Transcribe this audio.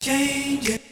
Change it.